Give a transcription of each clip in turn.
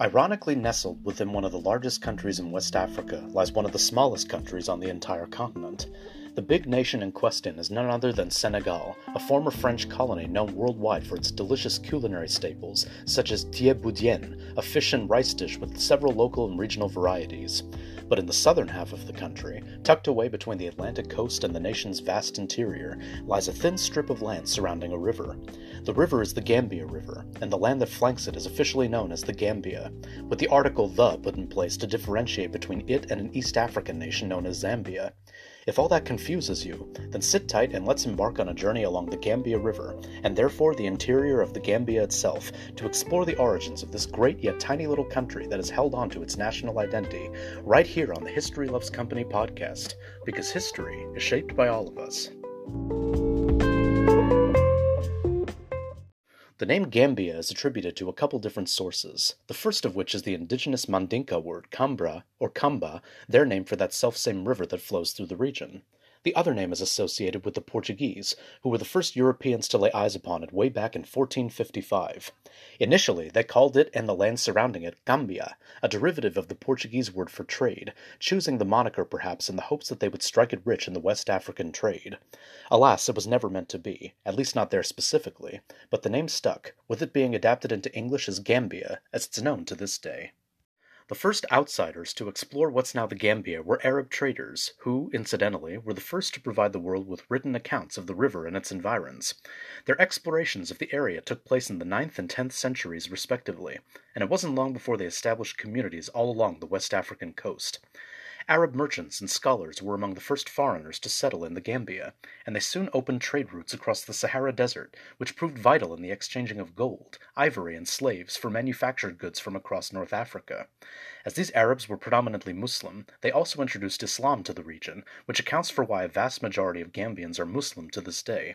Ironically nestled within one of the largest countries in West Africa lies one of the smallest countries on the entire continent. The big nation in question is none other than Senegal, a former French colony known worldwide for its delicious culinary staples, such as thieboudienne, a fish and rice dish with several local and regional varieties. But in the southern half of the country, tucked away between the Atlantic coast and the nation's vast interior, lies a thin strip of land surrounding a river. The river is the Gambia River, and the land that flanks it is officially known as the Gambia, with the article the put in place to differentiate between it and an East African nation known as Zambia. If all that confuses you, then sit tight and let's embark on a journey along the Gambia River, and therefore the interior of the Gambia itself, to explore the origins of this great yet tiny little country that has held on to its national identity, right here on the History Loves Company podcast, because history is shaped by all of us. The name Gambia is attributed to a couple different sources, the first of which is the indigenous Mandinka word Kambra, or Kamba, their name for that selfsame river that flows through the region. The other name is associated with the Portuguese, who were the first Europeans to lay eyes upon it way back in 1455. Initially, they called it and the land surrounding it Gambia, a derivative of the Portuguese word for trade, choosing the moniker perhaps in the hopes that they would strike it rich in the West African trade. Alas, it was never meant to be, at least not there specifically, but the name stuck, with it being adapted into English as Gambia, as it's known to this day. The first outsiders to explore what's now the Gambia were Arab traders, who, incidentally, were the first to provide the world with written accounts of the river and its environs. Their explorations of the area took place in the ninth and tenth centuries respectively, and it wasn't long before they established communities all along the West African coast. Arab merchants and scholars were among the first foreigners to settle in the Gambia, and they soon opened trade routes across the Sahara Desert, which proved vital in the exchanging of gold, ivory, and slaves for manufactured goods from across North Africa. As these Arabs were predominantly Muslim, they also introduced Islam to the region, which accounts for why a vast majority of Gambians are Muslim to this day.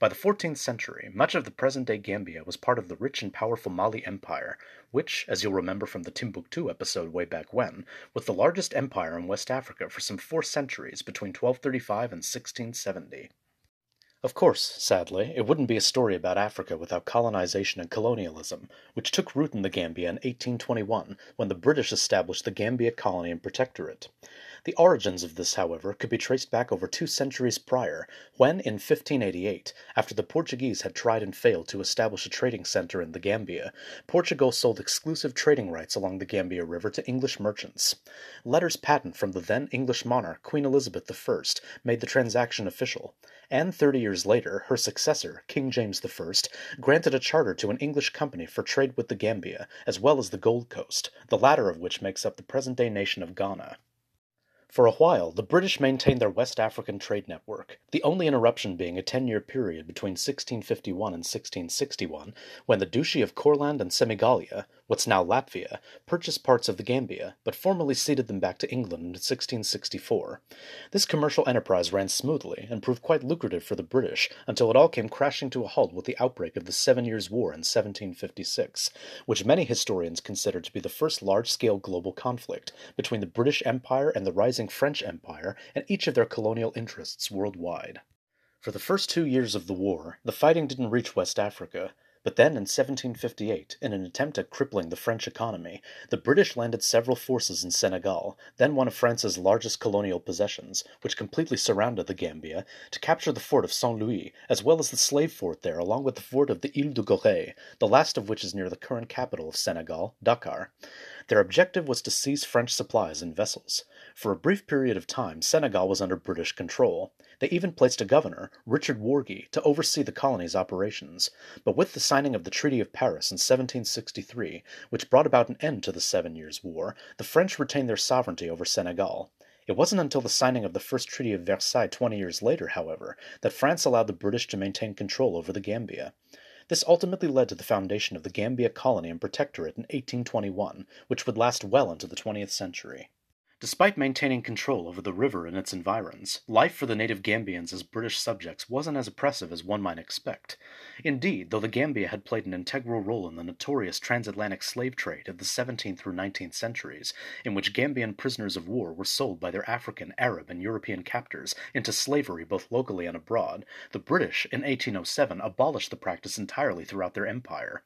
By the 14th century, much of the present day Gambia was part of the rich and powerful Mali Empire, which, as you'll remember from the Timbuktu episode way back when, was the largest empire in West Africa for some four centuries between 1235 and 1670. Of course, sadly, it wouldn't be a story about Africa without colonization and colonialism, which took root in the Gambia in 1821 when the British established the Gambia Colony and Protectorate. The origins of this, however, could be traced back over two centuries prior, when, in 1588, after the Portuguese had tried and failed to establish a trading center in the Gambia, Portugal sold exclusive trading rights along the Gambia River to English merchants. Letters patent from the then English monarch, Queen Elizabeth I, made the transaction official, and thirty years later her successor, King James I, granted a charter to an English company for trade with the Gambia, as well as the Gold Coast, the latter of which makes up the present day nation of Ghana. For a while, the British maintained their West African trade network, the only interruption being a ten year period between 1651 and 1661, when the Duchy of Courland and Semigallia, what's now Latvia, purchased parts of the Gambia, but formally ceded them back to England in 1664. This commercial enterprise ran smoothly and proved quite lucrative for the British until it all came crashing to a halt with the outbreak of the Seven Years' War in 1756, which many historians consider to be the first large scale global conflict between the British Empire and the rising French Empire and each of their colonial interests worldwide. For the first two years of the war, the fighting didn't reach West Africa, but then in 1758, in an attempt at crippling the French economy, the British landed several forces in Senegal, then one of France's largest colonial possessions, which completely surrounded the Gambia, to capture the fort of Saint Louis, as well as the slave fort there, along with the fort of the Ile de Gorée, the last of which is near the current capital of Senegal, Dakar. Their objective was to seize French supplies and vessels. For a brief period of time, Senegal was under British control. They even placed a governor, Richard Worgy, to oversee the colony's operations. But with the signing of the Treaty of Paris in 1763, which brought about an end to the Seven Years' War, the French retained their sovereignty over Senegal. It wasn't until the signing of the first Treaty of Versailles twenty years later, however, that France allowed the British to maintain control over the Gambia. This ultimately led to the foundation of the Gambia Colony and Protectorate in 1821, which would last well into the 20th century. Despite maintaining control over the river and its environs, life for the native Gambians as British subjects wasn't as oppressive as one might expect. Indeed, though the Gambia had played an integral role in the notorious transatlantic slave trade of the 17th through 19th centuries, in which Gambian prisoners of war were sold by their African, Arab, and European captors into slavery both locally and abroad, the British in 1807 abolished the practice entirely throughout their empire.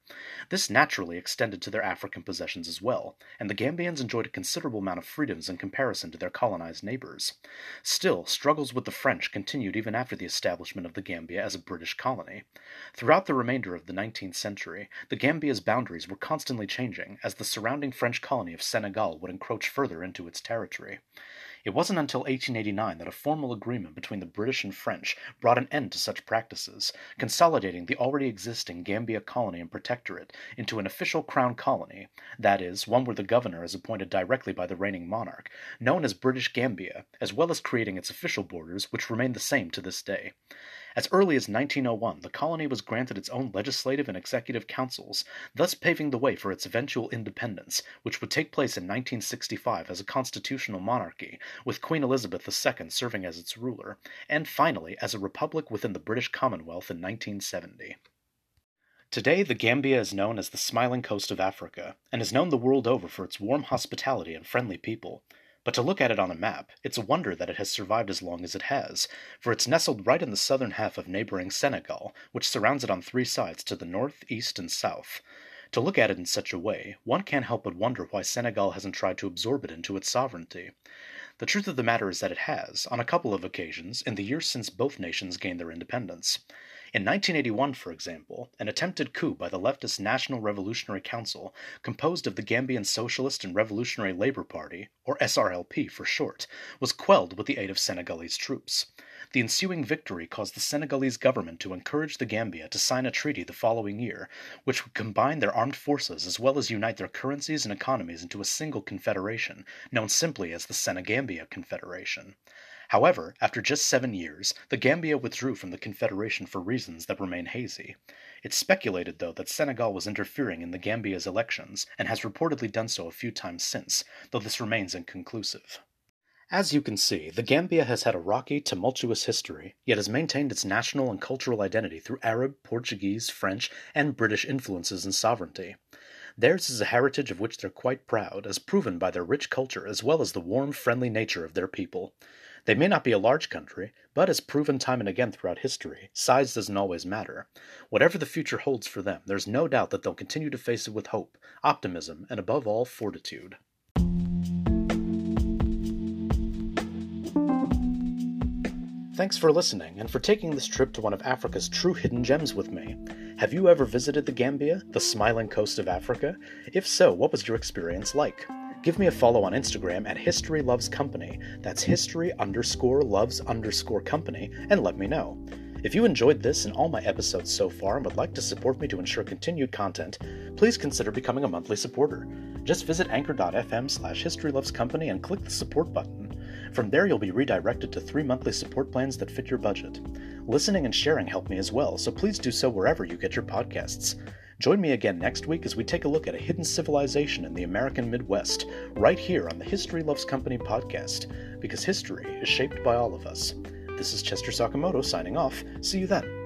This naturally extended to their African possessions as well, and the Gambians enjoyed a considerable amount of freedoms in comparison to their colonized neighbors. Still, struggles with the French continued even after the establishment of the Gambia as a British colony. Throughout the remainder of the 19th century, the Gambia's boundaries were constantly changing as the surrounding French colony of Senegal would encroach further into its territory. It wasn't until 1889 that a formal agreement between the British and French brought an end to such practices, consolidating the already existing Gambia colony and protectorate into an official crown colony, that is, one where the governor is appointed directly by the reigning monarch, known as British Gambia, as well as creating its official borders, which remain the same to this day. As early as 1901, the colony was granted its own legislative and executive councils, thus paving the way for its eventual independence, which would take place in 1965 as a constitutional monarchy, with Queen Elizabeth II serving as its ruler, and finally as a republic within the British Commonwealth in 1970. Today, the Gambia is known as the smiling coast of Africa, and is known the world over for its warm hospitality and friendly people. But to look at it on a map, it's a wonder that it has survived as long as it has, for it's nestled right in the southern half of neighboring Senegal, which surrounds it on three sides to the north, east, and south. To look at it in such a way, one can't help but wonder why Senegal hasn't tried to absorb it into its sovereignty. The truth of the matter is that it has, on a couple of occasions, in the years since both nations gained their independence. In 1981, for example, an attempted coup by the leftist National Revolutionary Council, composed of the Gambian Socialist and Revolutionary Labour Party, or SRLP for short, was quelled with the aid of Senegalese troops. The ensuing victory caused the Senegalese government to encourage the Gambia to sign a treaty the following year, which would combine their armed forces as well as unite their currencies and economies into a single confederation, known simply as the Senegambia Confederation. However, after just seven years, the Gambia withdrew from the Confederation for reasons that remain hazy. It's speculated, though, that Senegal was interfering in the Gambia's elections, and has reportedly done so a few times since, though this remains inconclusive. As you can see, the Gambia has had a rocky, tumultuous history, yet has maintained its national and cultural identity through Arab, Portuguese, French, and British influences and sovereignty. Theirs is a heritage of which they're quite proud, as proven by their rich culture as well as the warm, friendly nature of their people. They may not be a large country, but as proven time and again throughout history, size doesn't always matter. Whatever the future holds for them, there's no doubt that they'll continue to face it with hope, optimism, and above all, fortitude. Thanks for listening and for taking this trip to one of Africa's true hidden gems with me. Have you ever visited the Gambia, the smiling coast of Africa? If so, what was your experience like? Give me a follow on Instagram at History Loves Company. That's history underscore loves underscore company, and let me know. If you enjoyed this and all my episodes so far and would like to support me to ensure continued content, please consider becoming a monthly supporter. Just visit anchor.fm slash historylovescompany and click the support button. From there, you'll be redirected to three monthly support plans that fit your budget. Listening and sharing help me as well, so please do so wherever you get your podcasts. Join me again next week as we take a look at a hidden civilization in the American Midwest, right here on the History Loves Company podcast, because history is shaped by all of us. This is Chester Sakamoto signing off. See you then.